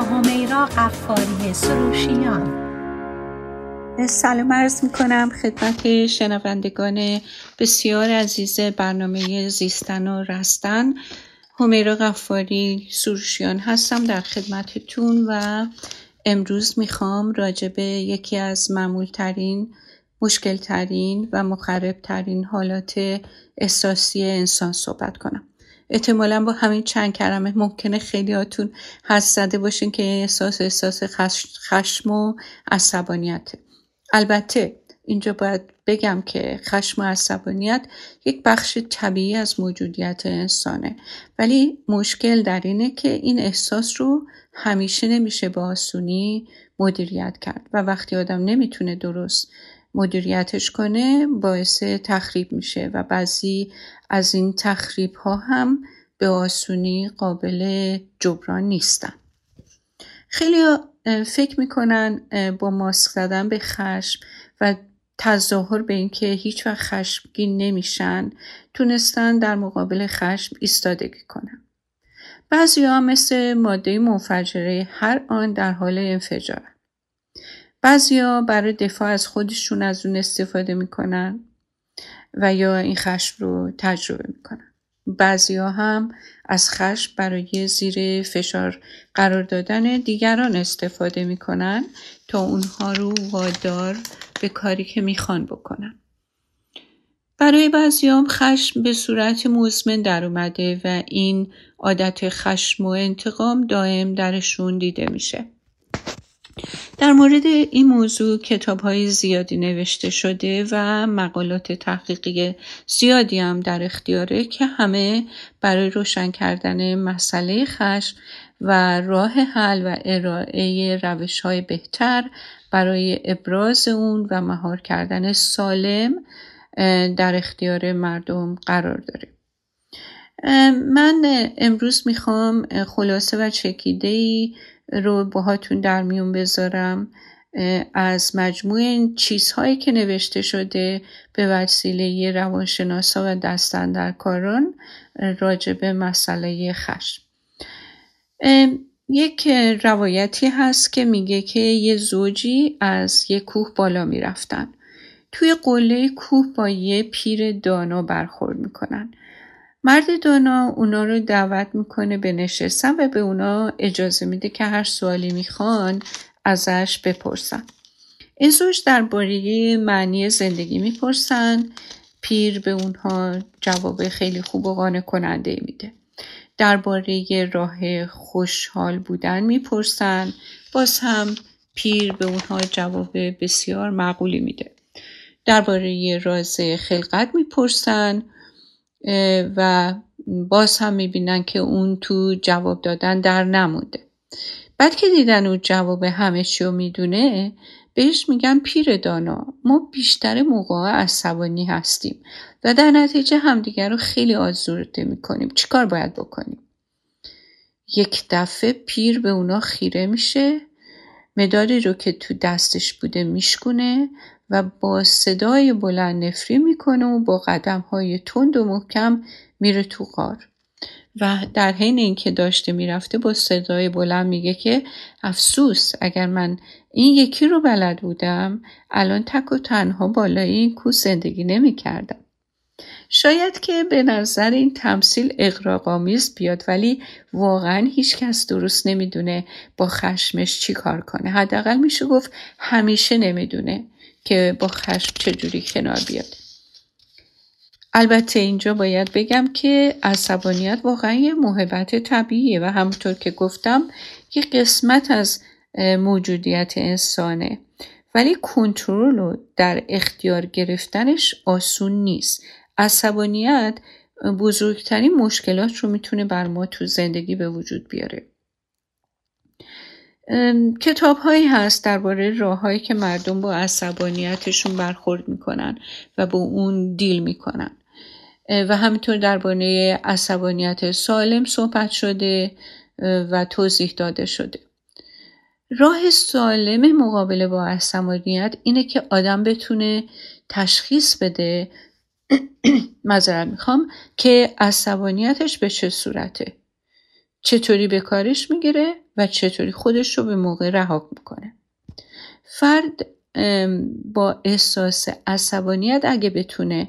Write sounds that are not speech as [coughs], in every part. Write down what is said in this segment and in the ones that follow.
با همیرا قفاری سروشیان سلام عرض می کنم خدمت شنوندگان بسیار عزیز برنامه زیستن و رستن. همیرا غفاری سروشیان هستم در خدمتتون و امروز می‌خوام راجع به یکی از معمولترین مشکلترین و مخربترین حالات احساسی انسان صحبت کنم. احتمالا با همین چند کلمه ممکنه خیلیاتون حس زده باشین که احساس احساس خشم و عصبانیته البته اینجا باید بگم که خشم و عصبانیت یک بخش طبیعی از موجودیت انسانه. ولی مشکل در اینه که این احساس رو همیشه نمیشه با آسونی مدیریت کرد و وقتی آدم نمی‌تونه درست مدیریتش کنه باعث تخریب میشه و بعضی از این تخریب ها هم به آسونی قابل جبران نیستن. خیلی فکر می‌کنن با ماسک زدن به خشم و تظاهر به اینکه هیچ وقت خشمگین نمیشن تونستن در مقابل خشم ایستادگی کنن. بعضی ها مثل ماده منفجره هر آن در حال انفجار بعضیا برای دفاع از خودشون از اون استفاده می‌کنن. و یا این خشم رو تجربه می‌کنن. بعضیا هم از خشم برای زیر فشار قرار دادن دیگران استفاده می‌کنن تا اونها رو وادار به کاری که می‌خوان بکنن. برای بعضیام خشم به صورت مزمن در اومده و این عادت خشم و انتقام دائم درشون دیده میشه. در مورد این موضوع کتاب های زیادی نوشته شده و مقالات تحقیقی زیادی هم در اختیاره که همه برای روشن کردن مسئله خشم و راه حل و ارائه روش های بهتر برای ابراز اون و مهار کردن سالم در اختیار مردم قرار داره. من امروز می‌خوام خلاصه و چکیده ای رو باهاتون در میون بذارم از مجموع چیزهایی که نوشته شده به وسیله روانشناسا و دستندرکاران راجع به مسئله خشم. یک روایتی هست که میگه که یه زوجی از یه کوه بالا می‌رفتن. توی قله کوه با یه پیر دانا برخورد می‌کنن. مرد دانا اونا رو دعوت می‌کنه به نشستن و به اونا اجازه میده که هر سوالی می‌خوان ازش بپرسن. این زوج درباره معنی زندگی می‌پرسن. پیر به اونها جواب خیلی خوب و قانع کننده میده. درباره راه خوشحال بودن می‌پرسن. باز هم پیر به اونها جواب بسیار معقولی میده. درباره راز خلقت می‌پرسن. و باز هم می‌بینن که اون تو جواب دادن در نمونده. بعد که دیدن اون جواب همه چی رو می‌دونه بهش میگن پیر دانا. ما بیشتر موقع عصبانی هستیم و در نتیجه همدیگر رو خیلی آزرده می‌کنیم. چیکار باید بکنیم؟ یک دفعه پیر به اونا خیره میشه مداری رو که تو دستش بوده میشکونه و با صدای بلند نفری می‌کنه و با قدم های تند و محکم میره تو غار. و در حین اینکه داشته می‌رفته با صدای بلند میگه که افسوس اگر من این یکی رو بلد بودم الان تک و تنها بالای این کو زندگی نمی‌کردم شاید که به نظر این تمثیل اقراقامیز بیاد ولی واقعا هیچکس درست نمی‌دونه با خشمش چی کار کنه. حداقل میشه گفت همیشه نمی‌دونه. که با خشم چجوری کنار بیاد. البته اینجا باید بگم که عصبانیت واقعا یه محبت طبیعیه و همونطور که گفتم یه قسمت از موجودیت انسانه. ولی کنترل رو در اختیار گرفتنش آسون نیست. عصبانیت بزرگترین مشکلات رو می‌تونه بر ما تو زندگی به وجود بیاره. کتاب هایی هست درباره راههایی که مردم با عصبانیتشون برخورد می‌کنن و با اون دیل می‌کنن. و همینطور درباره عصبانیت سالم صحبت شده و توضیح داده شده. راه سالم مقابله با عصبانیت اینه که آدم بتونه تشخیص بده. [coughs] مذارت می‌خوام که عصبانیتش به چه صورته. چطوری به کارش می‌گیره و چطوری خودش رو به موقع رها می‌کنه. فرد با احساس عصبانیت اگه بتونه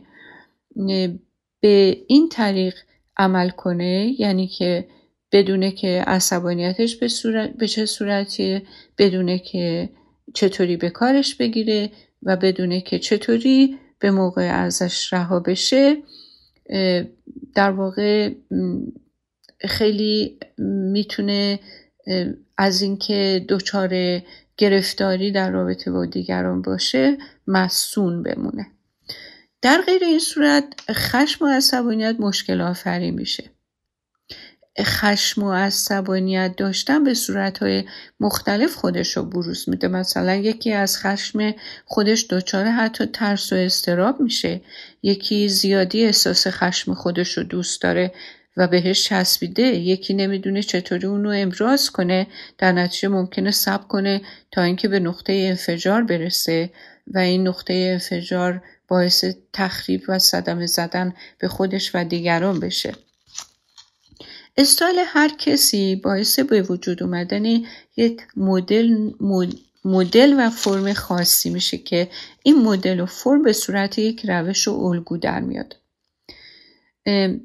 به این طریق عمل کنه یعنی که بدونه که عصبانیتش به, صورت، به چه صورتیه بدونه که چطوری به کارش بگیره و بدونه که چطوری به موقع ازش رها بشه در واقع خیلی می‌تونه از اینکه دچار گرفتاری در رابطه با دیگران باشه مسون بمونه. در غیر این صورت خشم و عصبانیت مشکل آفری میشه. خشم و عصبانیت داشتن به صورتهای مختلف خودش رو بروز میده. مثلا یکی از خشم خودش دچار حتی ترس و استراب میشه. یکی زیادی احساس خشم خودش رو دوست داره. و بهش چسبیده یکی نمی‌دونه چطوری اونو امراض کنه در نتیجه ممکنه سب کنه تا اینکه به نقطه انفجار برسه و این نقطه انفجار باعث تخریب و صدمه زدن به خودش و دیگران بشه. استایل هر کسی باعث به وجود اومدن یک مدل مدل و فرم خاصی میشه که این مدل و فرم به صورت یک روش و الگو در میاد.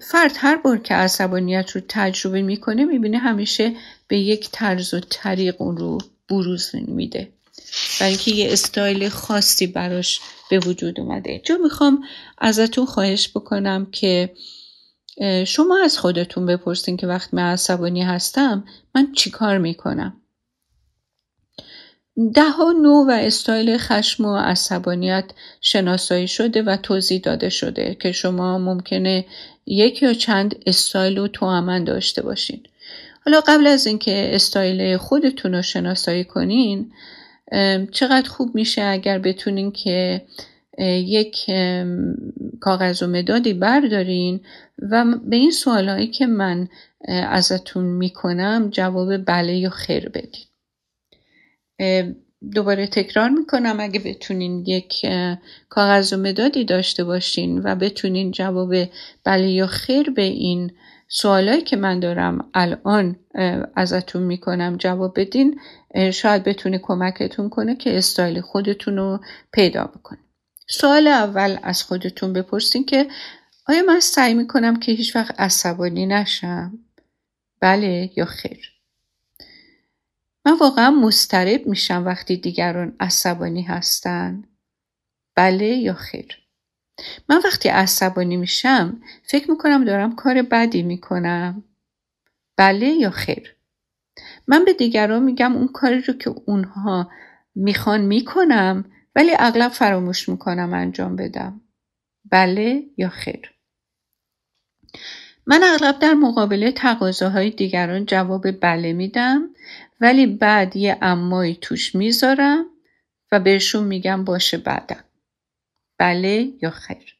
فرد هر بار که عصبانیت رو تجربه می‌کنه می‌بینه همیشه به یک طرز و طریق اون رو بروز میده. اینکه یه استایل خاصی براش به وجود اومده. جو می‌خوام ازتون خواهش بکنم که شما از خودتون بپرسین که وقتی من عصبانی هستم من چیکار می‌کنم؟ ها نوع و استایل خشم و عصبانیت شناسایی شده و توضیح داده شده که شما ممکنه یک یا چند استایل رو توامن داشته باشین. حالا قبل از اینکه استایل خودتون رو شناسایی کنین چقدر خوب میشه اگر بتونین که یک کاغذ و مدادی بردارین و به این سوالهایی که من ازتون می‌کنم جواب بله یا خیر بدین. دوباره تکرار می‌کنم اگه بتونین یک کاغذ و مدادی داشته باشین و بتونین جواب بله یا خیر به این سوالایی که من دارم الان ازتون می‌کنم جواب بدین شاید بتونه کمکتون کنه که استایل خودتون رو پیدا بکنین سوال اول از خودتون بپرسین که آیا من سعی می‌کنم که هیچ وقت عصبانی نشم؟ بله یا خیر؟ من واقعا مسترب میشم وقتی دیگران عصبانی هستن؟ بله یا خیر؟ من وقتی عصبانی میشم فکر می‌کنم دارم کار بدی می‌کنم؟ بله یا خیر؟ من به دیگران میگم اون کاری رو که اونها می‌خوان می‌کنم ولی اغلب فراموش می‌کنم انجام بدم. بله یا خیر؟ من اغلب در مقابل تقاضاهای دیگران جواب بله میدم ولی بعد یه امایی توش می‌ذارم و بهشون میگم باشه بعدم. بله یا خیر؟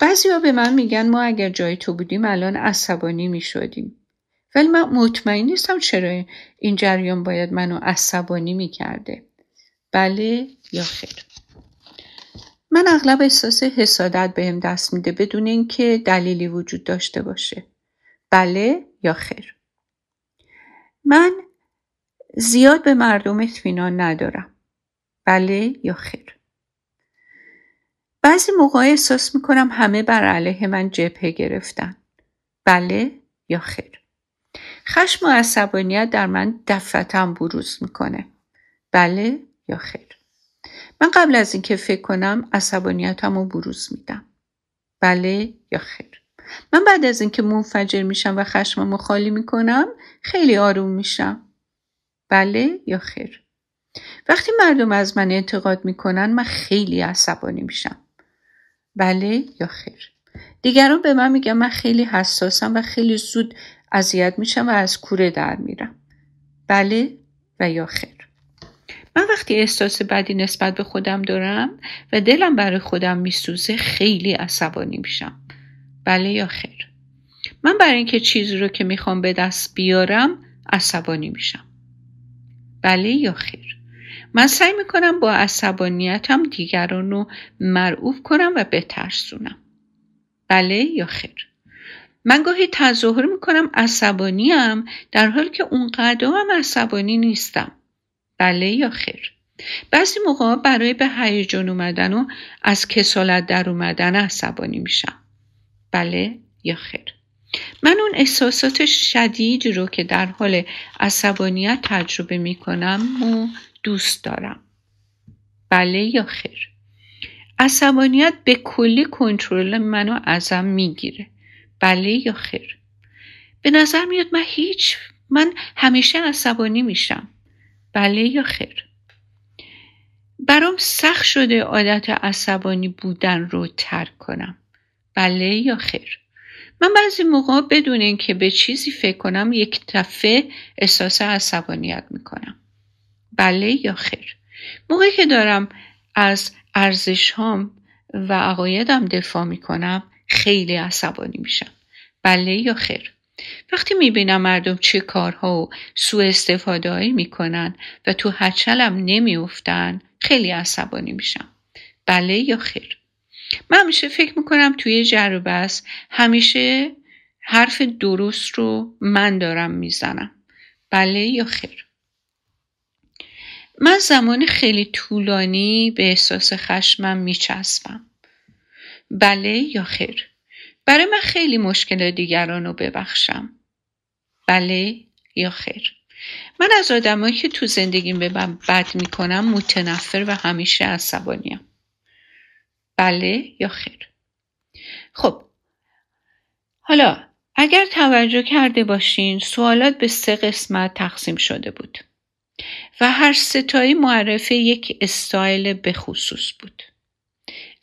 بعضی به من میگن ما اگر جای تو بودیم الان عصبانی می‌شدیم. ولی من مطمئن نیستم چرا این جریان باید منو عصبانی می‌کرده. بله یا خیر؟ من اغلب احساس حسادت بهم دست میده بدون اینکه دلیلی وجود داشته باشه. بله یا خیر؟ من زیاد به مردم اطمینان ندارم. بله یا خیر؟ بعضی موقع احساس می‌کنم همه بر علیه من جبهه گرفتن. بله یا خیر؟ خشم و عصبانیت در من دفتم بروز می‌کنه. بله یا خیر؟ من قبل از اینکه فکر کنم عصبانیتم رو بروز میدم. بله یا خیر. من بعد از اینکه منفجر میشم و خشمم رو خالی می‌کنم خیلی آروم میشم. بله یا خیر. وقتی مردم از من انتقاد می‌کنن من خیلی عصبانی میشم. بله یا خیر. دیگران به من میگن من خیلی حساسم و خیلی زود اذیت میشم و از کوره در میرم. بله و یا خیر. من وقتی احساس بدی نسبت به خودم دارم و دلم برای خودم میسوزه خیلی عصبانی میشم. بله یا خیر. من برای اینکه چیزی رو که می‌خوام به دست بیارم عصبانی میشم. بله یا خیر. من سعی می‌کنم با عصبانیتم دیگران رو مرعوب کنم و بترسونم. بله یا خیر. من گاهی تظاهر می‌کنم عصبانیم در حالی که اونقدر هم عصبانی نیستم بله یا خیر. بعضی موقع برای به هیجان اومدن و از کسالت در اومدن عصبانی میشم. بله یا خیر. من اون احساسات شدیدی رو که در حال عصبانیت تجربه می‌کنم و دوست دارم. بله یا خیر. عصبانیت به کلی کنترل منو ازم می‌گیره. بله یا خیر. به نظر میاد من هیچ من همیشه عصبانی میشم. بله یا خیر. برام سخت شده عادت عصبانی بودن رو ترک کنم. بله یا خیر. من بعضی موقع بدون اینکه به چیزی فکر کنم یک دفعه احساس عصبانیت می‌کنم. بله یا خیر. موقعی که دارم از ارزش هام و عقایدم دفاع می‌کنم خیلی عصبانی میشم. بله یا خیر. وقتی می‌بینم مردم چه کارها و سوء استفاده هایی می‌کنن و تو هچلم نمیافتن خیلی عصبانی میشم. بله یا خیر؟ من همیشه فکر می‌کنم توی جر بس همیشه حرف درست رو من دارم می‌زنم. بله یا خیر؟ من زمان خیلی طولانی به احساس خشمم میچسبم. بله یا خیر؟ برای من خیلی مشکل دیگران رو ببخشم. بله یا خیر. من از آدمایی که تو زندگیم به من بد می‌کنم متنفر و همیشه عصبانیم. بله یا خیر. خب حالا اگر توجه کرده باشین سوالات به سه قسمت تقسیم شده بود و هر ستایی معرف یک استایل به خصوص بود.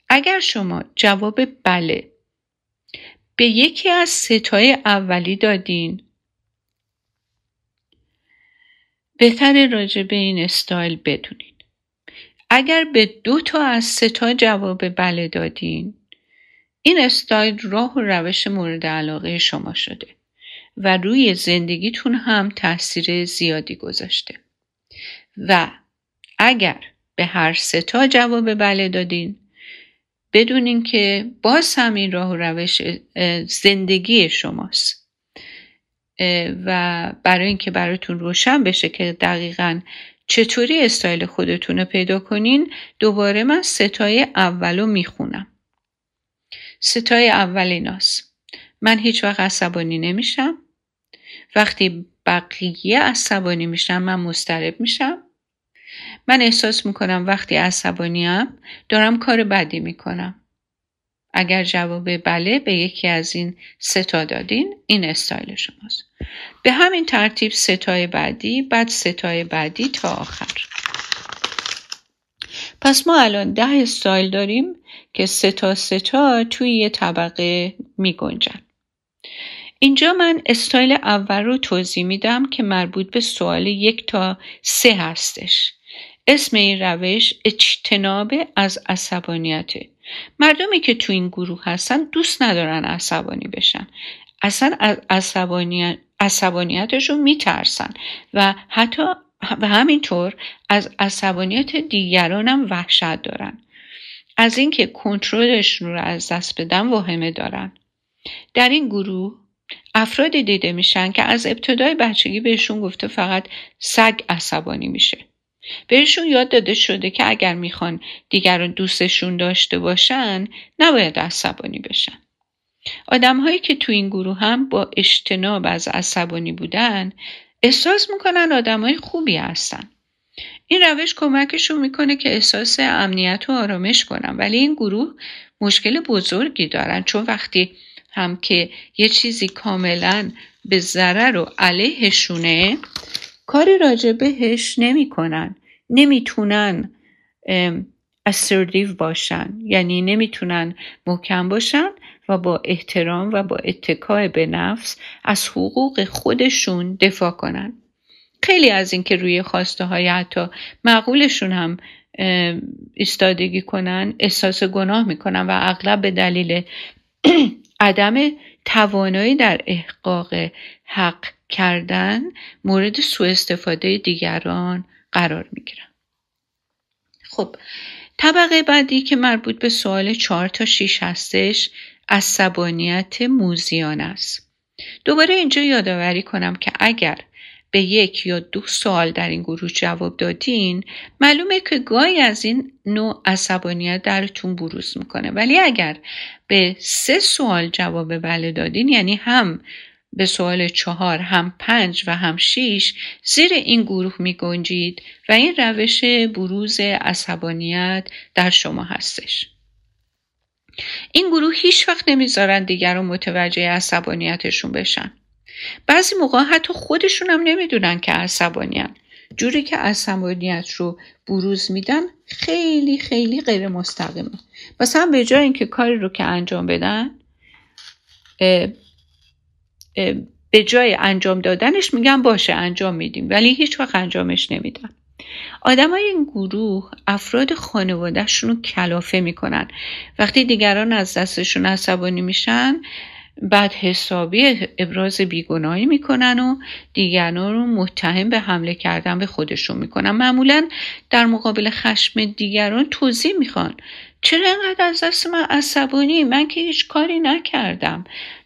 اگر شما جواب بله به یکی از ستای اولی دادین. بهتر راجع به این استایل بدونین. اگر به دو تا از سه تا جواب بله دادین این استایل راه و روش مورد علاقه شما شده و روی زندگیتون هم تاثیر زیادی گذاشته. و اگر به هر سه تا جواب بله دادین بدونین که باز هم این راه و روش زندگی شماست. و برای اینکه براتون روشن بشه که دقیقا چطوری استایل خودتون رو پیدا کنین دوباره من ستای اول رو می‌خونم. ستای اول ایناست. من هیچ وقت عصبانی نمیشم. وقتی بقیه عصبانی میشم من مسترب میشم. من احساس می‌کنم وقتی عصبانیم دارم کار بدی می‌کنم. اگر جواب بله به یکی از این ستا دادین این استایل شماست. به همین ترتیب ستای بعدی بعد ستای بعدی تا آخر. پس ما الان ده استایل داریم که ستا ستا توی یه طبقه می گنجن. اینجا من استایل اول رو توضیح میدم که مربوط به سوال یک تا سه هستش. اسم این روش اجتناب از عصبانیته. مردمی که تو این گروه هستن دوست ندارن عصبانی بشن. اصلا از عصبانیت عصبانیتشون میترسن و حتی و همینطور از عصبانیت دیگرانم وحشت دارن. از اینکه کنترلشون رو از دست بدن واهمه دارن. در این گروه افرادی دیده میشن که از ابتدای بچگی بهشون گفته فقط سگ عصبانی میشه. بهشون یاد داده شده که اگر می‌خوان دیگران دوستشون داشته باشن نباید عصبانی بشن. آدم هایی که تو این گروه هم با اجتناب از عصبانی بودن احساس می‌کنن آدم های خوبی هستن. این روش کمکشون می‌کنه که احساس امنیت و آرامش کنن. ولی این گروه مشکل بزرگی دارن. چون وقتی هم که یه چیزی کاملا به ضرر و علیهشونه کاری راجع بهش نمی‌کنن. نمی‌تونن assertive باشن. یعنی نمی‌تونن محکم باشن و با احترام و با اتکای به نفس از حقوق خودشون دفاع کنن. خیلی از اینکه روی خواسته های حتی معقولشون هم استادگی کنن احساس گناه می‌کنن و اغلب به دلیل [clears throat] عدم توانایی در احقاق حق کردن مورد سوء استفاده دیگران قرار می‌گیرن خب طبقه بعدی که مربوط به سوال 4 تا 6 هستش عصبانیت موزیان است. دوباره اینجا یادآوری کنم که اگر به یک یا دو سوال در این گروه جواب دادین معلومه که گاهی از این نوع عصبانیت درتون بروز می‌کنه. ولی اگر به سه سوال جواب بله دادین یعنی هم به سوال چهار هم پنج و هم شیش زیر این گروه می گنجید و این روش بروز عصبانیت در شما هستش. این گروه هیچ وقت نمی‌ذارن دیگران متوجه عصبانیتشون بشن. بعضی موقع حتی خودشون هم نمی‌دونن که عصبانیت جوری که عصبانیت رو بروز میدن خیلی خیلی غیر مستقیمه مثلا به جای اینکه کاری رو که انجام بدن به جای انجام دادنش میگن باشه انجام میدیم ولی هیچ وقت انجامش نمیدن. آدمای این گروه افراد خانوادهشون رو کلافه می‌کنن. وقتی دیگران از دستشون عصبانی میشن بعد حسابی ابراز بیگناهی می‌کنن و دیگران رو متهم به حمله کردن به خودشون می‌کنن. معمولا در مقابل خشم دیگران توضیح می‌خوان چرا اینقدر از دست من عصبانی؟ من که هیچ کاری نکردم.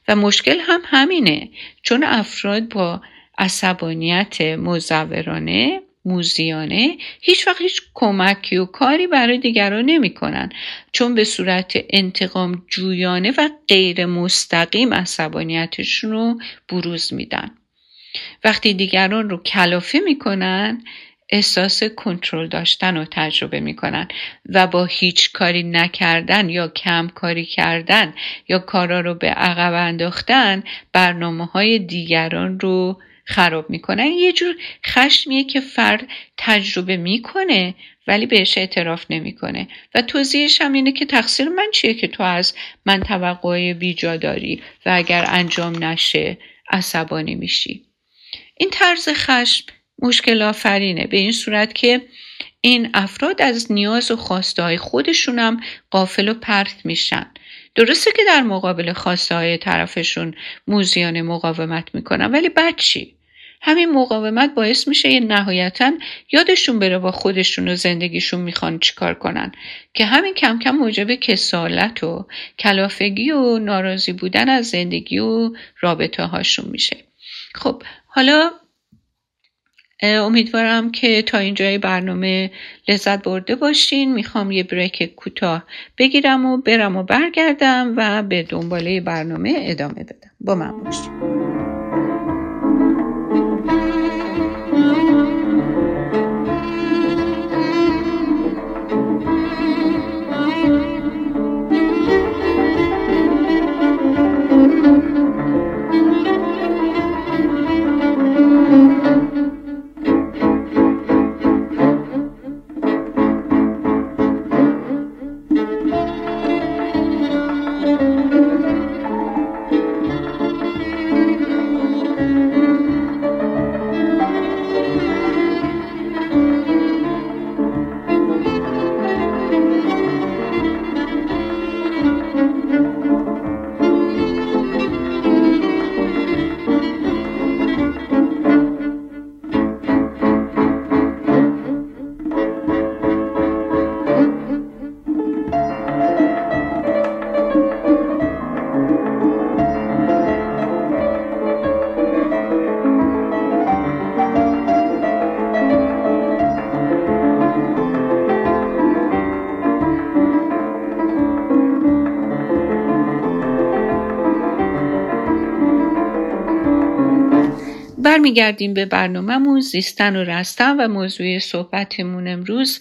و مشکل هم همینه. چون افراد با عصبانیت مزورانه موزیانه هیچ وقت هیچ کمکی و کاری برای دیگران نمی‌کنن. چون به صورت انتقام جویانه و غیر مستقیم عصبانیتشون رو بروز میدن. وقتی دیگران رو کلافه می‌کنن احساس کنترل داشتن رو تجربه می‌کنن و با هیچ کاری نکردن یا کم کاری کردن یا کارا رو به عقب انداختن برنامه های دیگران رو خراب می‌کنن. یه جور خشمیه که فرد تجربه می‌کنه ولی بهش اعتراف نمی‌کنه. و توضیحش هم اینه که تقصیر من چیه که تو از من توقع بیجا داری و اگر انجام نشه عصبانی میشی. این طرز خشم مشکل آفرینه به این صورت که این افراد از نیاز و خواسته های خودشون هم قافل و پرت میشن. درسته که در مقابل خواسته های طرفشون موزیان مقاومت می‌کنن ولی بعد؟ همین مقاومت باعث میشه یه نهایتا یادشون بره با خودشون و زندگیشون می‌خوان چیکار کنن. که همین کم کم موجب کسالت و کلافگی و ناراضی بودن از زندگی و رابطه هاشون میشه. خب حالا امیدوارم که تا اینجای برنامه لذت برده باشین. می‌خوام یه بریک کوتاه بگیرم و برم و برگردم و به دنباله برنامه ادامه بدم. با من باشین برمیگردیم به برنامهمون زیستن و رستن و موضوع صحبتمون امروز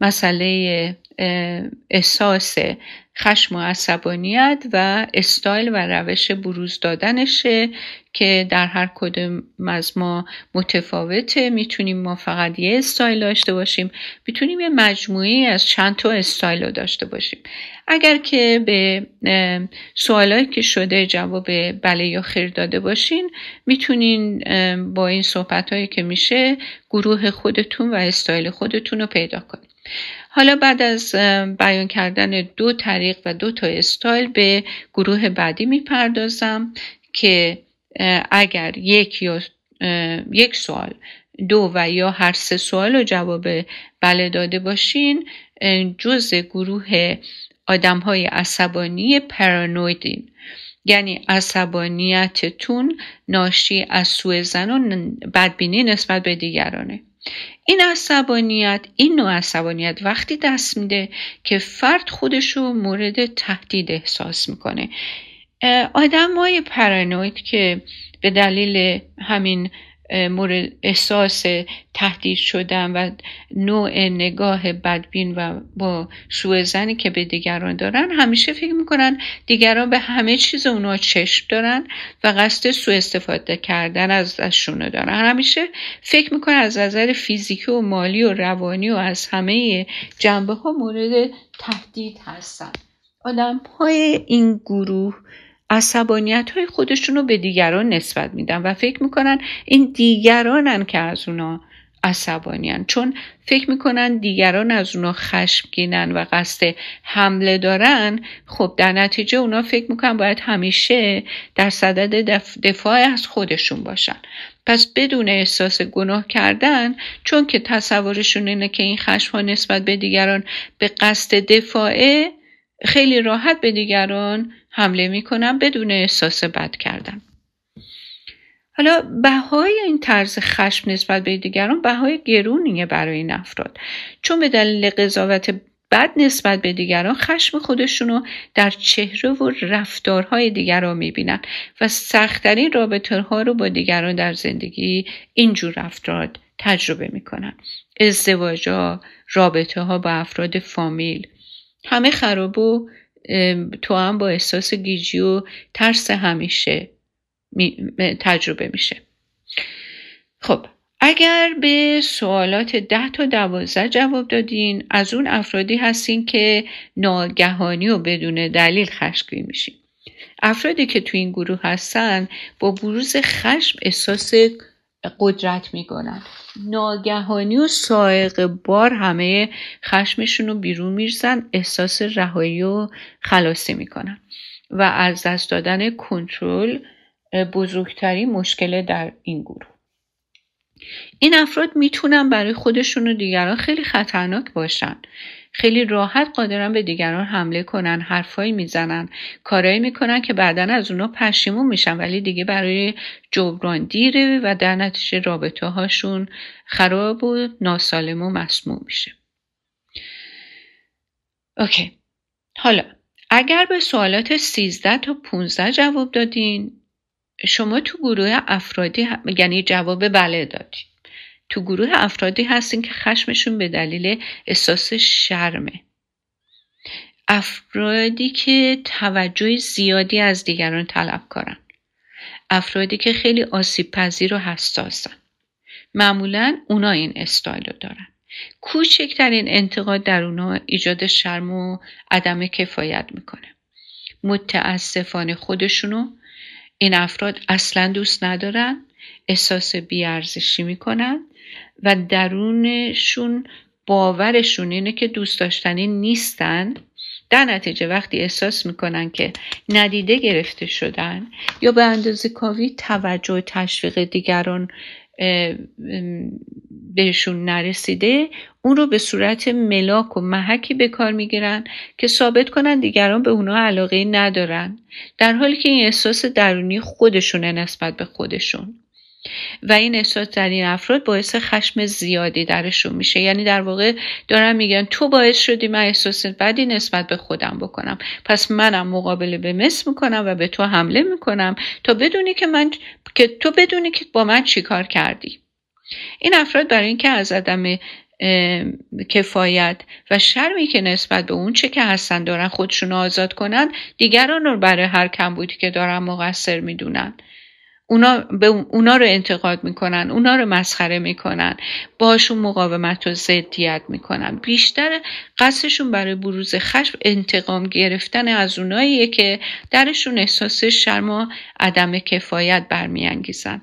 مسئله احساس خشم و عصبانیت و استایل و روش بروز دادنشه که در هر کدوم از ما متفاوته. می‌تونیم ما فقط یه استایل داشته باشیم می‌تونیم یه مجموعی از چند تا استایل رو داشته باشیم. اگر که به سوالایی که شده جواب بله یا خیر داده باشین می‌تونین با این صحبت هایی که میشه گروه خودتون و استایل خودتون رو پیدا کنید حالا بعد از بیان کردن دو طریق و دو تا استایل به گروه بعدی می‌پردازم که اگر یک یا یک سوال دو و یا هر سه سوال رو جواب بله داده باشین جز گروه آدم های عصبانی پرانویدین یعنی عصبانیتتون ناشی از سوء زن و بدبینی نسبت به دیگرانه. این عصبانیت این نوع عصبانیت وقتی دست میده که فرد خودشو مورد تهدید احساس می‌کنه. آدم های پرانوید که به دلیل همین مورد احساس تهدید شدن و نوع نگاه بدبین و با سوء زنی که به دیگران دارن. همیشه فکر می‌کنن دیگران به همه چیز اونا چشم دارن و قصد سوء استفاده کردن از ازشون دارن. همیشه فکر می‌کنن از نظر فیزیکی و مالی و روانی و از همه جنبه ها مورد تهدید هستن. آدم های این گروه عصبانیت های خودشون رو به دیگران نسبت میدن و فکر می‌کنن این دیگرانن که از اونا عصبانیان چون فکر می‌کنن دیگران از اونا خشمگینن و قصد حمله دارن خب در نتیجه اونا فکر می‌کنن باید همیشه در صدد دفاع از خودشون باشن. پس بدون احساس گناه کردن چون که تصورشون اینه که این خشم ها نسبت به دیگران به قصد دفاعه خیلی راحت به دیگران حمله می‌کنن بدون احساس بد کردن. حالا بهای این طرز خشم نسبت به دیگران بهای گرونیه برای این افراد. چون به دلیل قضاوت بد نسبت به دیگران خشم خودشونو در چهره و رفتارهای دیگران می‌بینن و سختترین رابطه ها رو با دیگران در زندگی اینجور رفتار تجربه می‌کنن. ازدواج ها رابطه ها با افراد فامیل. همه خراب و تو هم با احساس گیجی و ترس همیشه تجربه میشه. خب اگر به سوالات ده تا دوازده جواب دادین از اون افرادی هستین که ناگهانی و بدون دلیل خشمگین میشین. افرادی که تو این گروه هستن با بروز خشم احساس قدرت می‌کنن. ناگهانی و سائق بار همه خشمشون رو بیرون میرزن احساس رهایی و خلاصی می‌کنن. و از دست دادن کنترل بزرگترین مشکل در این گروه. این افراد می‌تونن برای خودشون و دیگران خیلی خطرناک باشن. خیلی راحت قادرن به دیگران حمله کنن حرفایی می‌زنن. کارایی می‌کنن که بعدا از اونا پشیمون میشن ولی دیگه برای جبران دیره و در نتیجه رابطه هاشون خراب و ناسالم و مسموم میشه. اوکی. حالا اگر به سوالات 13 تا 15 جواب دادین شما تو گروه افرادی یعنی جواب بله دادین. تو گروه افرادی هستین که خشمشون به دلیل احساس شرمه. افرادی که توجه زیادی از دیگران طلب کارن. افرادی که خیلی آسیب پذیر و حساسن. معمولا اونا این استایل رو دارن. کوچکترین انتقاد در اونا ایجاد شرم و عدم کفایت می‌کنه. متاسفانه خودشونو این افراد اصلا دوست ندارن احساس بیارزشی می‌کنن و درونشون باورشون اینه که دوست داشتنی نیستن. در نتیجه وقتی احساس می‌کنن که ندیده گرفته شدن یا به اندازه کافی توجه و تشویق دیگران بهشون نرسیده اون رو به صورت ملاک و محکی به کار می‌گیرن که ثابت کنن دیگران به اونا علاقه ندارن. در حالی که این احساس درونی خودشونه نسبت به خودشون. و این احساس در این افراد باعث خشم زیادی درشون میشه. یعنی در واقع دارن میگن تو باعث شدی من احساس بدی نسبت به خودم بکنم. پس منم مقابله به مثل می‌کنم و به تو حمله می‌کنم تا بدونی که من که تو بدونی که با من چیکار کردی. این افراد برای اینکه از عدم کفایت و شرمی که نسبت به اون چه که هستن دارن خودشون آزاد کنن دیگران رو برای هر کم بودی که دارن مقصر می‌دونن. اونا, به اونا رو انتقاد می‌کنن اونا رو مسخره می‌کنن باشون مقاومت و ضدیت می‌کنن. بیشتر قصدشون برای بروز خشم انتقام گرفتن از اوناییه که درشون احساس شرم و عدم کفایت برمیانگیزن.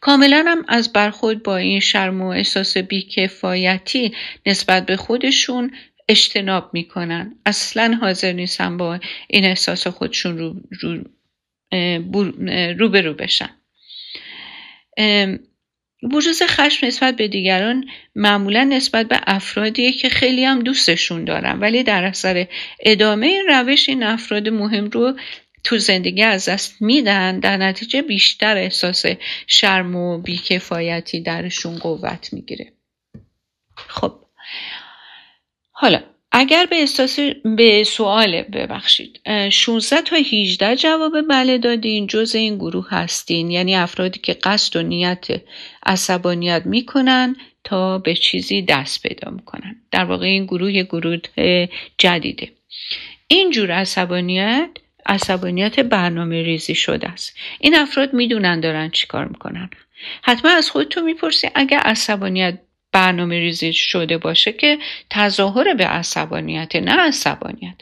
کاملا هم از برخورد با این شرم و احساس بیکفایتی نسبت به خودشون اجتناب می‌کنن. اصلا حاضر نیستن با این احساس خودشون رو, رو روبرو بشن. بروز خشم نسبت به دیگران معمولا نسبت به افرادیه که خیلی هم دوستشون دارن. ولی در اثر ادامه این روش این افراد مهم رو تو زندگی از دست میدن. در نتیجه بیشتر احساس شرم و بیکفایتی درشون قوت می‌گیره. خب. حالا اگر به به سوال ببخشید 16 تا 18 جواب بله دادین جز این گروه هستین. یعنی افرادی که قصد و نیت عصبانیت می‌کنن تا به چیزی دست پیدا می‌کنن. در واقع این گروه یه گروه جدیده. این جور عصبانیت عصبانیت برنامه ریزی شده است. این افراد می‌دونن دارن چیکار می‌کنن. حتما از خودتون می‌پرسی اگر عصبانیت برنامه ریزی شده باشه که تظاهر به عصبانیت نه عصبانیت.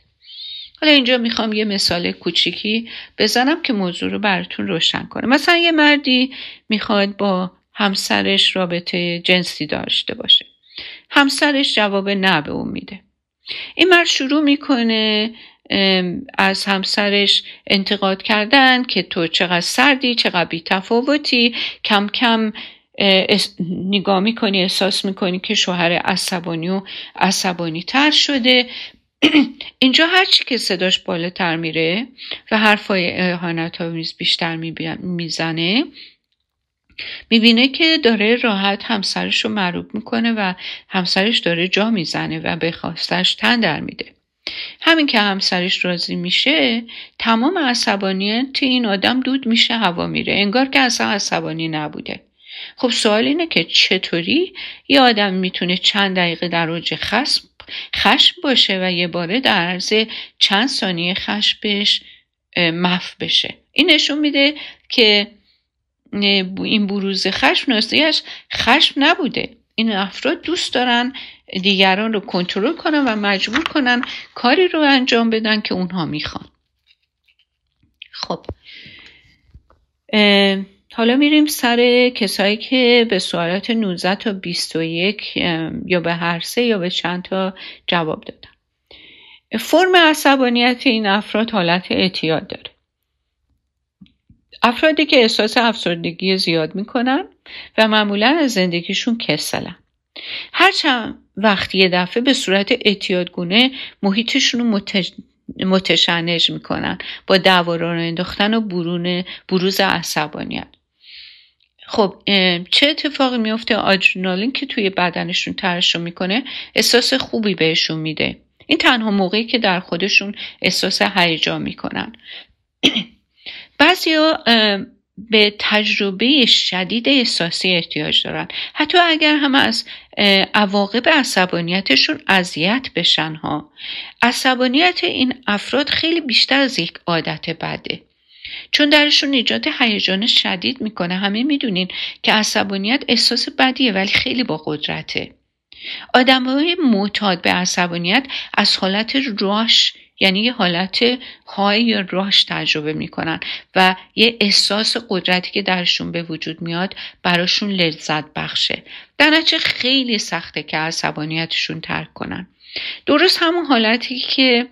حالا اینجا می‌خوام یه مثال کوچیکی بزنم که موضوع رو براتون روشن کنه مثلا یه مردی می‌خواد با همسرش رابطه جنسی داشته باشه. همسرش جواب نه به اون میده. این مرد شروع می‌کنه از همسرش انتقاد کردن که تو چقدر سردی چقدر بی تفاوتی کم کم نگاه می‌کنی احساس می‌کنی که شوهر عصبانی و عصبانی تر شده. [clears throat] اینجا هر چی که صداش بالاتر میره و حرفای آمیز بیشتر می‌زنه می‌بینه که داره راحت همسرش رو معروب می‌کنه و همسرش داره جا می‌زنه و به خواستش تن در میده. همین که همسرش راضی میشه تمام عصبانیت این آدم دود میشه هوا میره. انگار که اصلا عصبانی نبوده. خب سوال اینه که چطوری یه آدم می‌تونه چند دقیقه در اوج خشم خشم باشه و یه باره در عرض چند ثانیه خشمش مف بشه. این نشون میده که این بروز خشم ناستیش خشم نبوده. این افراد دوست دارن دیگران رو کنترل کنن و مجبور کنن کاری رو انجام بدن که اونها می‌خوان. خب حالا میریم سر کسایی که به سوالات 19 تا 21 یا به هر سه یا به چند تا جواب دادن. فرم عصبانیت این افراد حالت اعتیاد داره. افرادی که احساس افسردگی زیاد می‌کنن و معمولا از زندگیشون کسلن. هرچند وقتی یه دفعه به صورت اعتیادگونه محیطشون رو متشنج می‌کنن با دعوا انداختن و برون بروز عصبانیت. خب چه اتفاقی میفته؟ آدرنالین که توی بدنشون ترشح می‌کنه احساس خوبی بهشون میده. این تنها موقعی که در خودشون احساس هیجان می‌کنن. [clears throat] بعضیا به تجربه شدید احساسی احتیاج دارن. حتی اگر هم از عواقب عصبانیتشون اذیت بشن ها. عصبانیت این افراد خیلی بیشتر از یک عادت بده. چون درشون ایجاد هیجان شدید می‌کنه. همه می‌دونین که عصبانیت احساس بدیه ولی خیلی با قدرته. آدم های معتاد به عصبانیت از حالت راش یعنی یه حالت های یا راش تجربه می‌کنن و یه احساس قدرتی که درشون به وجود میاد براشون لذت بخشه. در نتیجه خیلی سخته که عصبانیتشون ترک کنن. درست همون حالتی که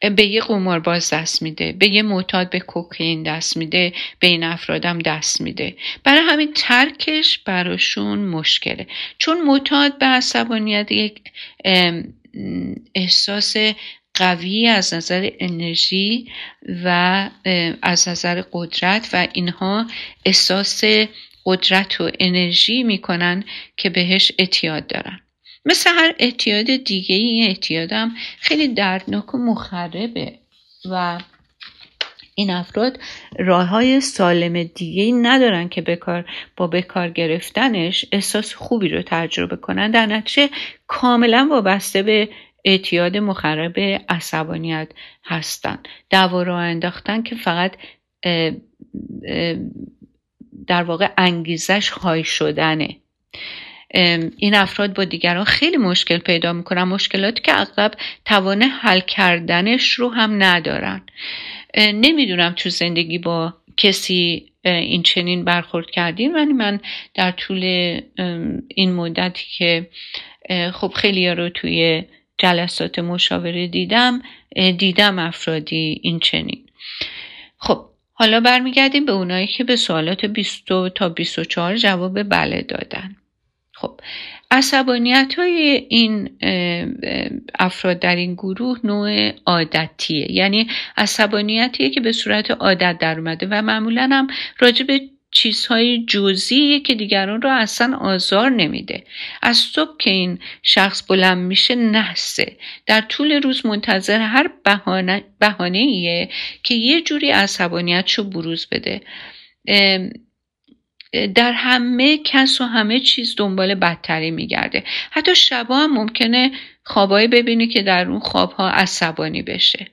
به یه قمارباز دست میده به یه معتاد به کوکین دست میده به این افرادم دست میده. برای همین ترکش براشون مشکله. چون معتاد به عصبانیت یک احساس قوی از نظر انرژی و از نظر قدرت و اینها احساس قدرت و انرژی می‌کنن که بهش اعتیاد دارن. مثل هر اعتیاد دیگه این اعتیادم خیلی دردناک و مخربه و این افراد راه های سالم دیگه ندارن که بکار با بکار گرفتنش احساس خوبی رو تجربه کنن. در نتیجه کاملا وابسته به اعتیاد مخرب عصبانیت هستن. دعوا رو انداختن که فقط در واقع انگیزش خواهی شدنه. این افراد با دیگران خیلی مشکل پیدا می‌کنن. مشکلاتی که اغلب توان حل کردنش رو هم ندارن. نمی‌دونم تو زندگی با کسی این چنین برخورد کردیم ولی من در طول این مدتی که خب خیلی رو توی جلسات مشاوره دیدم دیدم افرادی این چنین. خب حالا برمیگردیم به اونایی که به سوالات 20 تا 24 جواب بله دادن. خب عصبانیت های این افراد در این گروه نوع عادتیه. یعنی عصبانیتیه که به صورت عادت در اومده و معمولا هم راجع به چیزهای جزئیه که دیگران را اصلا آزار نمیده. از صبح که این شخص بلند میشه نحسه. در طول روز منتظر هر بهانه ایه که یه جوری عصبانیتشو بروز بده. در همه کس و همه چیز دنبال بدتری میگرده. حتی شبا هم ممکنه خوابایی ببینی که در اون خوابها عصبانی بشه.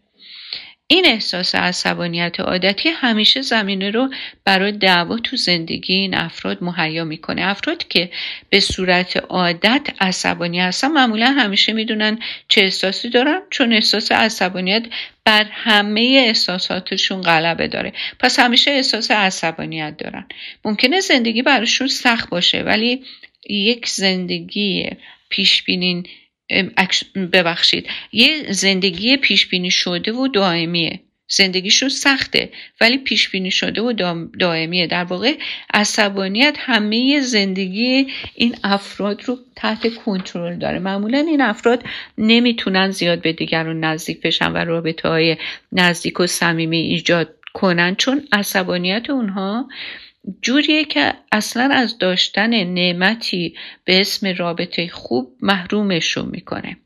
این احساس عصبانیت عادتی همیشه زمینه رو برای دعوا تو زندگی این افراد مهیا می‌کنه. افراد که به صورت عادت عصبانی هستن معمولا همیشه می‌دونن چه احساسی دارن چون احساس عصبانیت بر همه احساساتشون غلبه داره. پس همیشه احساس عصبانیت دارن. ممکنه زندگی براشون سخت باشه ولی یک زندگی پیش بینین ببخشید. یه زندگی پیش بینی شده و دائمیه. زندگیشون سخته ولی پیش بینی شده و دائمیه. در واقع عصبانیت همه زندگی این افراد رو تحت کنترل داره. معمولا این افراد نمی‌تونن زیاد به دیگران نزدیک بشن و رابطه های نزدیک و صمیمی ایجاد کنن چون عصبانیت اونها جوریه که اصلا از داشتن نعمتی به اسم رابطه خوب محرومشون می‌کنه.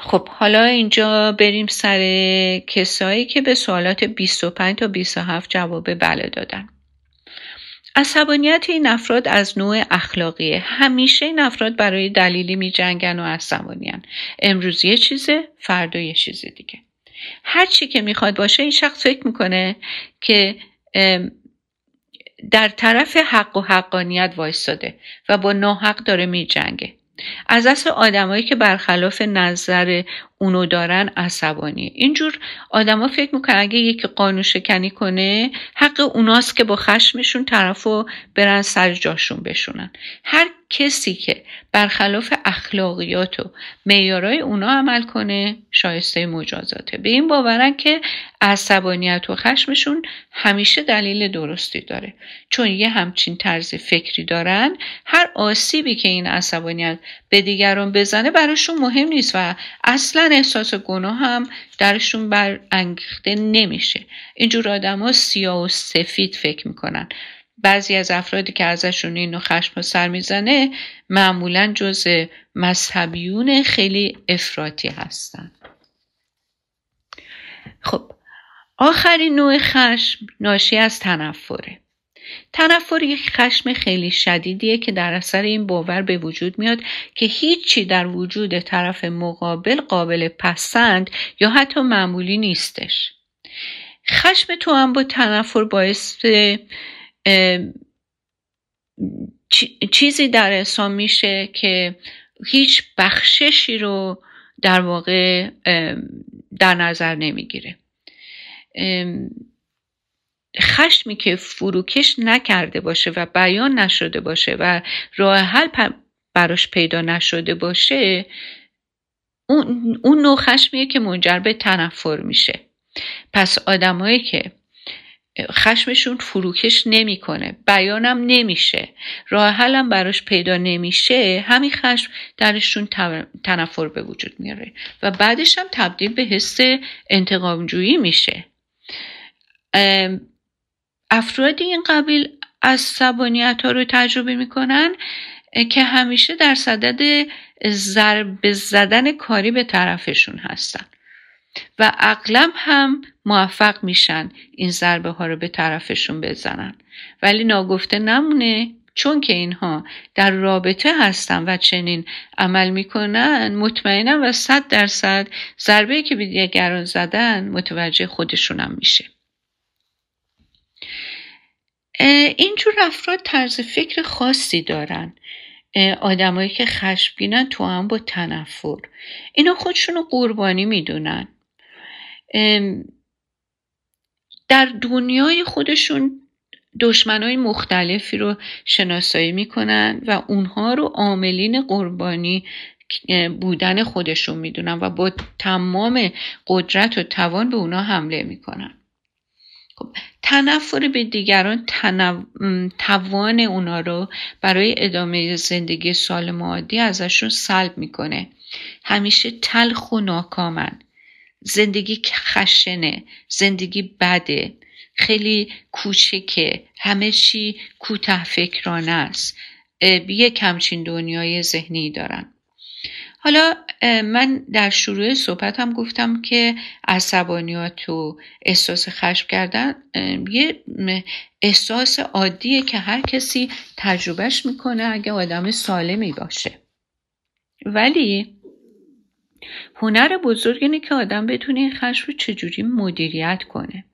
خب حالا اینجا بریم سر کسایی که به سوالات 25 تا 27 جواب بله دادن. عصبانیت این افراد از نوع اخلاقیه. همیشه این افراد برای دلیلی می جنگن و عصبانیان امروز یه چیزه فردا یه چیز دیگه. هر چی که می‌خواد باشه این شخص فکر می‌کنه که در طرف حق و حقانیت وایستاده و با ناحق داره میجنگه. از اصل آدمایی که برخلاف نظر اونو دارن عصبانی اینجور آدما فکر می‌کنن اگه یکی قانون شکنی کنه حق اوناست که با خشمشون طرفو برن سر جاشون بشونن. هر کسی که برخلاف اخلاقیات و معیارای اونا عمل کنه شایسته مجازاته. به این باورن که عصبانیت و خشمشون همیشه دلیل درستی داره. چون یه همچین طرز فکری دارن هر آسیبی که این عصبانیت به دیگران بزنه براشون مهم نیست و اصلا احساس گناه هم درشون برانگیخته نمیشه. اینجور آدما سیاه و سفید فکر می‌کنن. بعضی از افرادی که ازشون اینو خشم سر می‌زنه معمولا جز مذهبیون خیلی افراطی هستن. خب آخرین نوع خشم ناشی از تنفره. تنفر یک خشم خیلی شدیدیه که در اثر این باور به وجود میاد که هیچی در وجود طرف مقابل قابل پسند یا حتی معمولی نیستش. خشم تو هم با تنفر باعث چیزی در انسان میشه که هیچ بخششی رو در واقع در نظر نمی‌گیره. خشمی که فروکش نکرده باشه و بیان نشده باشه و راه حل براش پیدا نشده باشه اون, اون نوع خشمیه که منجر به تنفر میشه. پس آدمایی که خشمشون فروکش نمی‌کنه بیانم نمیشه راه حلم براش پیدا نمیشه همین خشم درشون تنفر به وجود میاره و بعدش هم تبدیل به حس انتقامجویی میشه. افرادی این قبیل از سبانیت ها رو تجربه می‌کنن که همیشه در صدد ضربه زدن کاری به طرفشون هستن. و اغلب هم موفق میشن این ضربه ها رو به طرفشون بزنن. ولی ناگفته نمونه چون که اینها در رابطه هستن و چنین عمل می‌کنن مطمئنم و صد درصد ضربه که به دیگران زدن متوجه خودشونم میشه. اینجور افراد طرز فکر خاصی دارن. آدمایی که خشمگینن تو هم با تنفر. اینا خودشونو قربانی می‌دونن. در دنیای خودشون دشمنای مختلفی رو شناسایی می‌کنن و اونها رو عاملین قربانی بودن خودشون می‌دونن و با تمام قدرت و توان به اونا حمله می‌کنن. خب تنفر به دیگران توان اونا رو برای ادامه زندگی سالم عادی ازشون سلب می‌کنه. همیشه تلخ و ناکامن. زندگی خشنه زندگی بده خیلی کوچکه همه چی کوته فکرانه است. یک همچین دنیای ذهنی دارن. حالا من در شروع صحبتم گفتم که عصبانیات و احساس خشم کردن یه احساس عادیه که هر کسی تجربهش می‌کنه اگه آدم سالمی باشه. ولی هنر بزرگ اینه که آدم بتونه این خشم رو چجوری مدیریت کنه.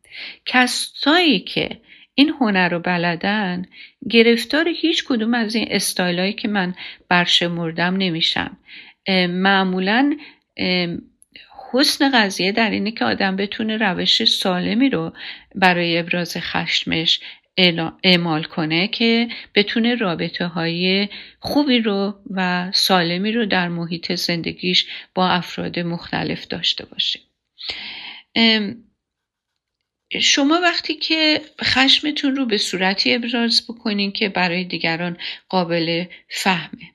کسایی که این هنر رو بلدن گرفتار هیچ کدوم از این استایلایی که من برشمردم نمیشم. معمولا حسن قضیه در اینه که آدم بتونه روش سالمی رو برای ابراز خشمش اعمال کنه که بتونه رابطه های خوبی رو و سالمی رو در محیط زندگیش با افراد مختلف داشته باشه. شما وقتی که خشمتون رو به صورتی ابراز بکنین که برای دیگران قابل فهمه.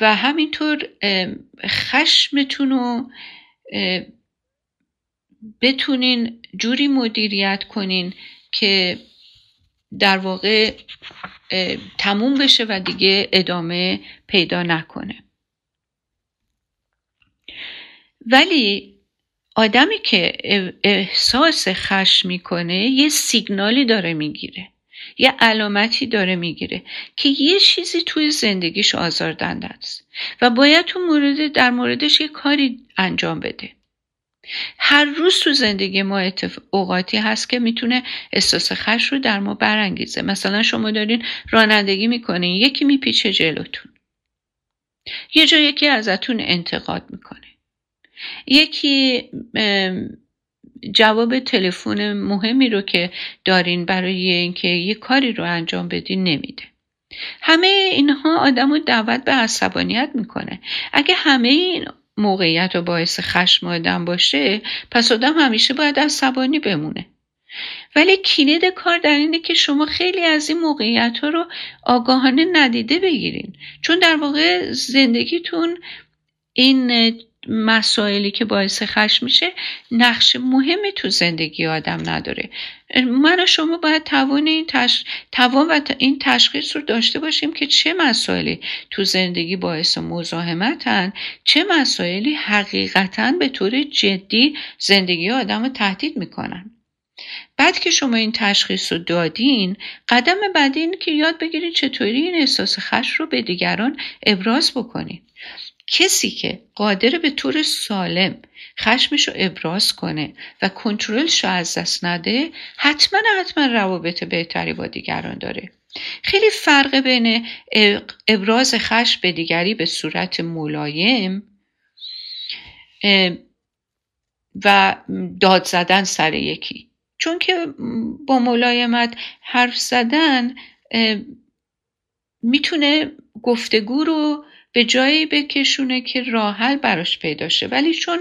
و همینطور خشمتون رو بتونین جوری مدیریت کنین که در واقع تموم بشه و دیگه ادامه پیدا نکنه. ولی آدمی که احساس خشم می‌کنه یه سیگنالی داره می‌گیره یه علامتی داره می‌گیره که یه چیزی توی زندگیش آزاردنده است و باید تو مورد در موردش یه کاری انجام بده. هر روز تو زندگی ما اوقاتی هست که می‌تونه احساس خش رو در ما برانگیزه. مثلا شما دارین رانندگی می‌کنین یکی میپیچه جلوتون. یه جا یکی ازتون انتقاد می‌کنه. یکی جواب تلفن مهمی رو که دارین برای اینکه یه کاری رو انجام بدین نمیده. همه اینها آدم رو دعوت به عصبانیت می‌کنه. اگه همه این موقعیت و باعث خشم آدم باشه پس آدم همیشه باید عصبانی بمونه. ولی کلید کار در اینه که شما خیلی از این موقعیت ها رو آگاهانه ندیده بگیرین. چون در واقع زندگیتون این مسائلی که باعث خشم میشه نقش مهمی تو زندگی آدم نداره. من و شما باید توان این, تش... توان و این تشخیص رو داشته باشیم که چه مسائلی تو زندگی باعث مزاحمتن چه مسائلی حقیقتا به طور جدی زندگی آدم رو تهدید می‌کنن. بعد که شما این تشخیص رو دادین قدم بعدی این که یاد بگیرید چطوری این احساس خشم رو به دیگران ابراز بکنید کسی که قادر به طور سالم خشمش رو ابراز کنه و کنترلش رو از دست نده حتما حتما روابط بهتری با دیگران داره. خیلی فرق بین ابراز خشم به دیگری به صورت ملایم و داد زدن سر یکی. چون که با ملایمت حرف زدن می‌تونه گفتگو رو به جایی بکشونه که راحل براش پیدا شه. ولی چون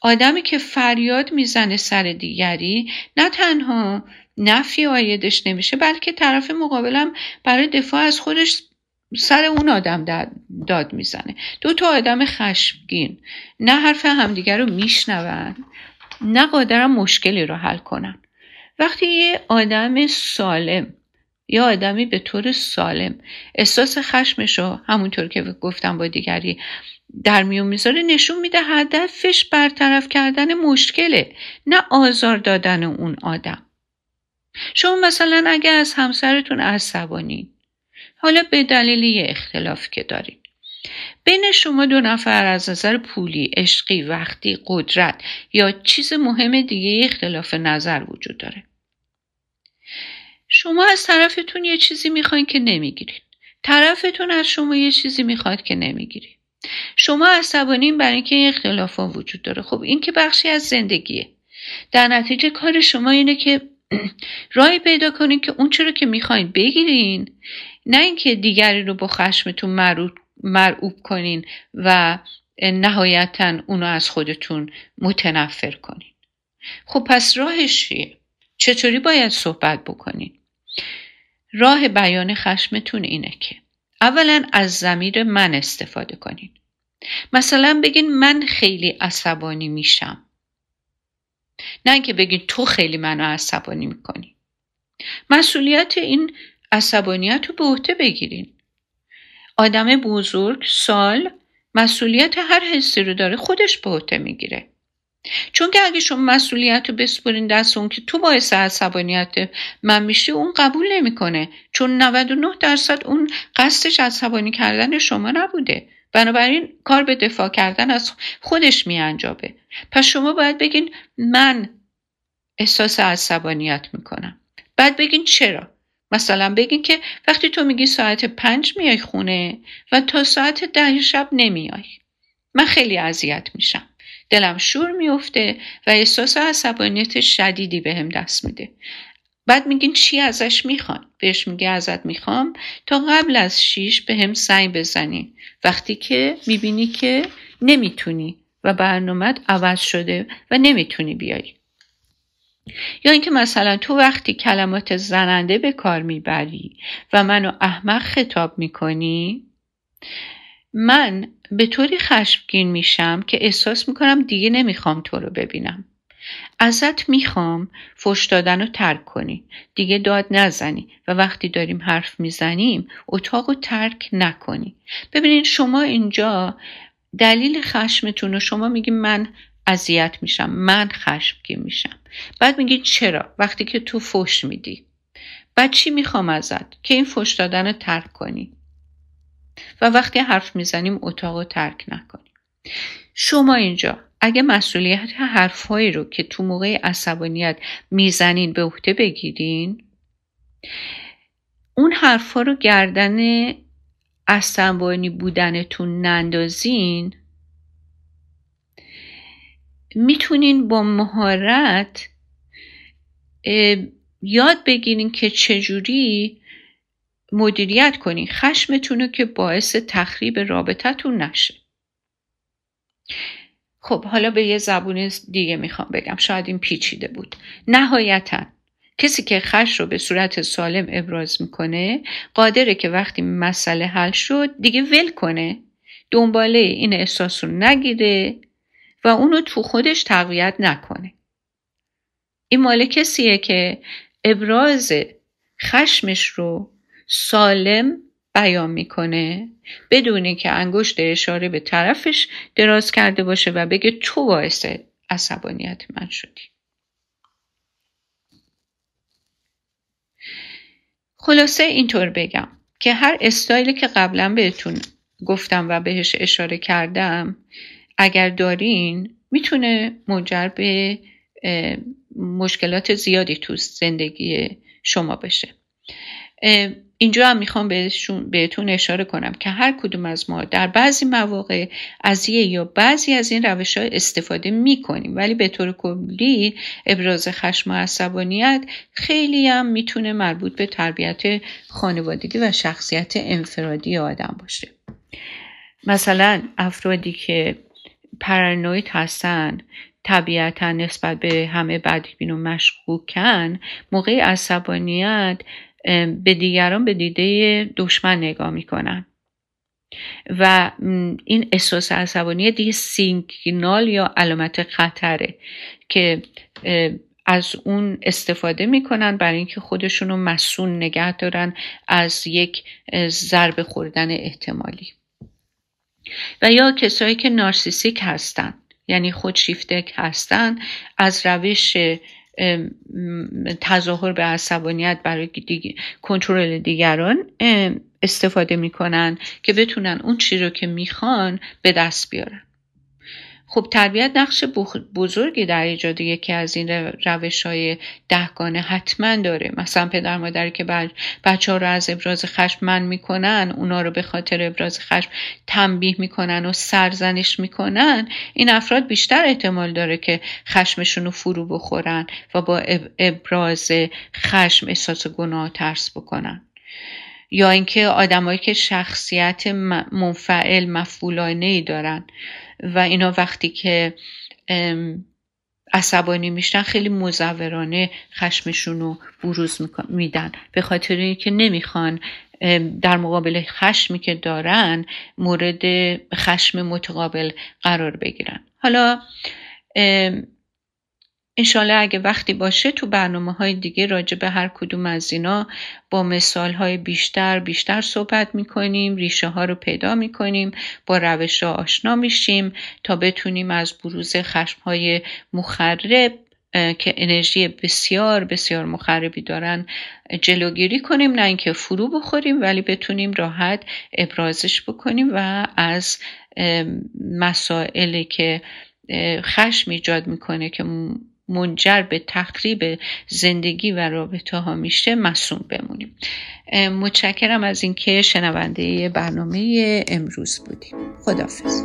آدمی که فریاد می‌زنه سر دیگری نه تنها نفی آیدش نمیشه بلکه طرف مقابلم برای دفاع از خودش سر اون آدم داد می‌زنه. دو تا آدم خشمگین. نه حرف همدیگر رو میشنون نه قادرم مشکلی رو حل کنن. وقتی یه آدم سالم یا آدمی به طور سالم. احساس خشمش رو همونطور که گفتم با دیگری در میون می‌ذاره نشون میده هدفش برطرف کردن مشکله نه آزار دادن اون آدم. شما مثلا اگر از همسرتون عصبانی حالا به دلیل یه اختلاف که دارید بین شما دو نفر از نظر پولی، عشقی، وقتی، قدرت یا چیز مهم دیگه اختلاف نظر وجود داره. شما از طرفتون یه چیزی می‌خواین که نمی‌گیرین. طرفتون از شما یه چیزی می‌خواد که نمی‌گیرین. شما عصبانین برای اینکه این اختلاف وجود داره. خب این که بخشی از زندگیه. در نتیجه کار شما اینه که [clears throat] راهی پیدا کنین که اون چرا که می‌خواین بگیرین. نه اینکه دیگری رو با خشمتون مرعوب کنین و نهایتا اونو از خودتون متنفر کنین. خب پس راهش چیه؟ چطوری باید صحبت بکنین؟ راه بیان خشمتون اینه که اولا از زمیر من استفاده کنین. مثلا بگین من خیلی عصبانی میشم. نه اینکه بگین تو خیلی منو عصبانی می‌کنی. مسئولیت این عصبانیت رو به عهده بگیرین. آدم بزرگ سال مسئولیت هر حسی رو داره خودش به عهده می‌گیره. چون که اگه شما مسئولیت رو بسپرین دست اون که تو باعث عصبانیت من میشی اون قبول نمی‌کنه. چون 99 درصد اون قصدش عصبانی کردن شما نبوده. بنابراین کار به دفاع کردن از خودش میانجابه پس شما باید بگین من احساس عصبانیت می‌کنم. بعد بگین چرا؟ مثلا بگین که وقتی تو میگی ساعت پنج میای خونه و تا ساعت ده شب نمیای. من خیلی اذیت میشم. دلم شور میفته و احساس عصبانیت شدیدی بهم به دست میده. بعد میگین چی ازش می‌خوان؟ بهش میگه ازت می‌خوام. تا قبل از شیش به هم سنگ بزنی. وقتی که می‌بینی که نمی‌تونی و برنامت عوض شده و نمی‌تونی بیای. یا اینکه مثلا تو وقتی کلمات زننده به کار می‌بری و منو احمق خطاب می‌کنی من به طوری خشمگین میشم که احساس می‌کنم دیگه نمی‌خوام تو رو ببینم. ازت می‌خوام فش دادن رو ترک کنی. دیگه داد نزنی و وقتی داریم حرف می‌زنیم اتاق رو ترک نکنی. ببینید شما اینجا دلیل خشمتون رو شما میگیم من اذیت میشم من خشمگین میشم. بعد میگی چرا؟ وقتی که تو فش میدی. بعد چی می‌خوام ازت؟ که این فش دادن رو ترک کنی. و وقتی حرف می‌زنیم اتاق رو ترک نکنیم. شما اینجا اگه مسئولیت حرفهایی رو که تو موقع عصبانیت می‌زنین به عهده بگیرین اون حرفها رو گردن عصبانی بودنتون نندازین می‌تونین با مهارت یاد بگیرین که چجوری مدیریت کنین خشمتون رو که باعث تخریب رابطتون نشه. خب حالا به یه زبون دیگه می‌خوام بگم. شاید این پیچیده بود. نهایتا کسی که خش رو به صورت سالم ابراز می‌کنه قادره که وقتی مسئله حل شد دیگه ول کنه. دنباله این احساس رو نگیره و اونو تو خودش تقویت نکنه. این مال کسیه که ابراز خشمش رو سالم بیان می‌کنه. بدون که انگشت اشاره به طرفش دراز کرده باشه و بگه تو باعث عصبانیت من شدی. خلاصه اینطور بگم که هر استایلی که قبلا بهتون گفتم و بهش اشاره کردم اگر دارین می‌تونه منجر به مشکلات زیادی تو زندگی شما بشه. اینجا هم می‌خوام بهشون بهتون اشاره کنم که هر کدوم از ما در بعضی مواقع از یه یا بعضی از این روش های استفاده می‌کنیم. ولی به طور کلی ابراز خشم و عصبانیت خیلی هم می‌تونه مربوط به تربیت خانوادگی و شخصیت انفرادی آدم باشه. مثلا افرادی که پرانوید هستن طبیعتا نسبت به همه بدبین و مشکوکن موقع عصبانیت به دیگران به دیده دشمن نگاه می‌کنن. و این احساس عصبانی دیگه سیگنال یا علامت خطره که از اون استفاده می‌کنن برای اینکه خودشون رو مسون نگه دارن از یک ضربه خوردن احتمالی. و یا کسایی که نارسیسیک هستن یعنی خودشیفته هستن از روش تظاهر به عصبانیت برای کنترل دیگران استفاده می‌کنن که بتونن اون چی رو که می‌خوان به دست بیارن. خب تربیت نقش بزرگی در ایجاد یکی از این روش های دهگانه حتما داره. مثلا پدر مادری که بچه ها رو از ابراز خشم من می‌کنن اونا رو به خاطر ابراز خشم تنبیه می‌کنن و سرزنش می‌کنن این افراد بیشتر احتمال داره که خشمشون رو فرو بخورن و با ابراز خشم احساس گناه ترس بکنن. یا اینکه آدمایی که شخصیت منفعل مفعولانه ای دارن. و اینا وقتی که عصبانی میشن خیلی مزورانه خشمشون رو بروز میدن. به خاطر اینکه نمی‌خوان در مقابل خشمی که دارن مورد خشم متقابل قرار بگیرن. حالا انشالله اگه وقتی باشه تو برنامه های دیگه راجع به هر کدوم از اینا با مثال های بیشتر بیشتر صحبت می‌کنیم ریشه ها رو پیدا می‌کنیم با روش ها آشنا میشیم تا بتونیم از بروز خشم های مخرب که انرژی بسیار بسیار مخربی دارن جلوگیری کنیم نه اینکه فرو بخوریم ولی بتونیم راحت ابرازش بکنیم و از مسائلی که خشم ایجاد می‌کنه که منجر به تخریب زندگی و رابطه ها میشه مسون بمونیم. متشکرم از اینکه شنونده برنامه امروز بودیم. خدافز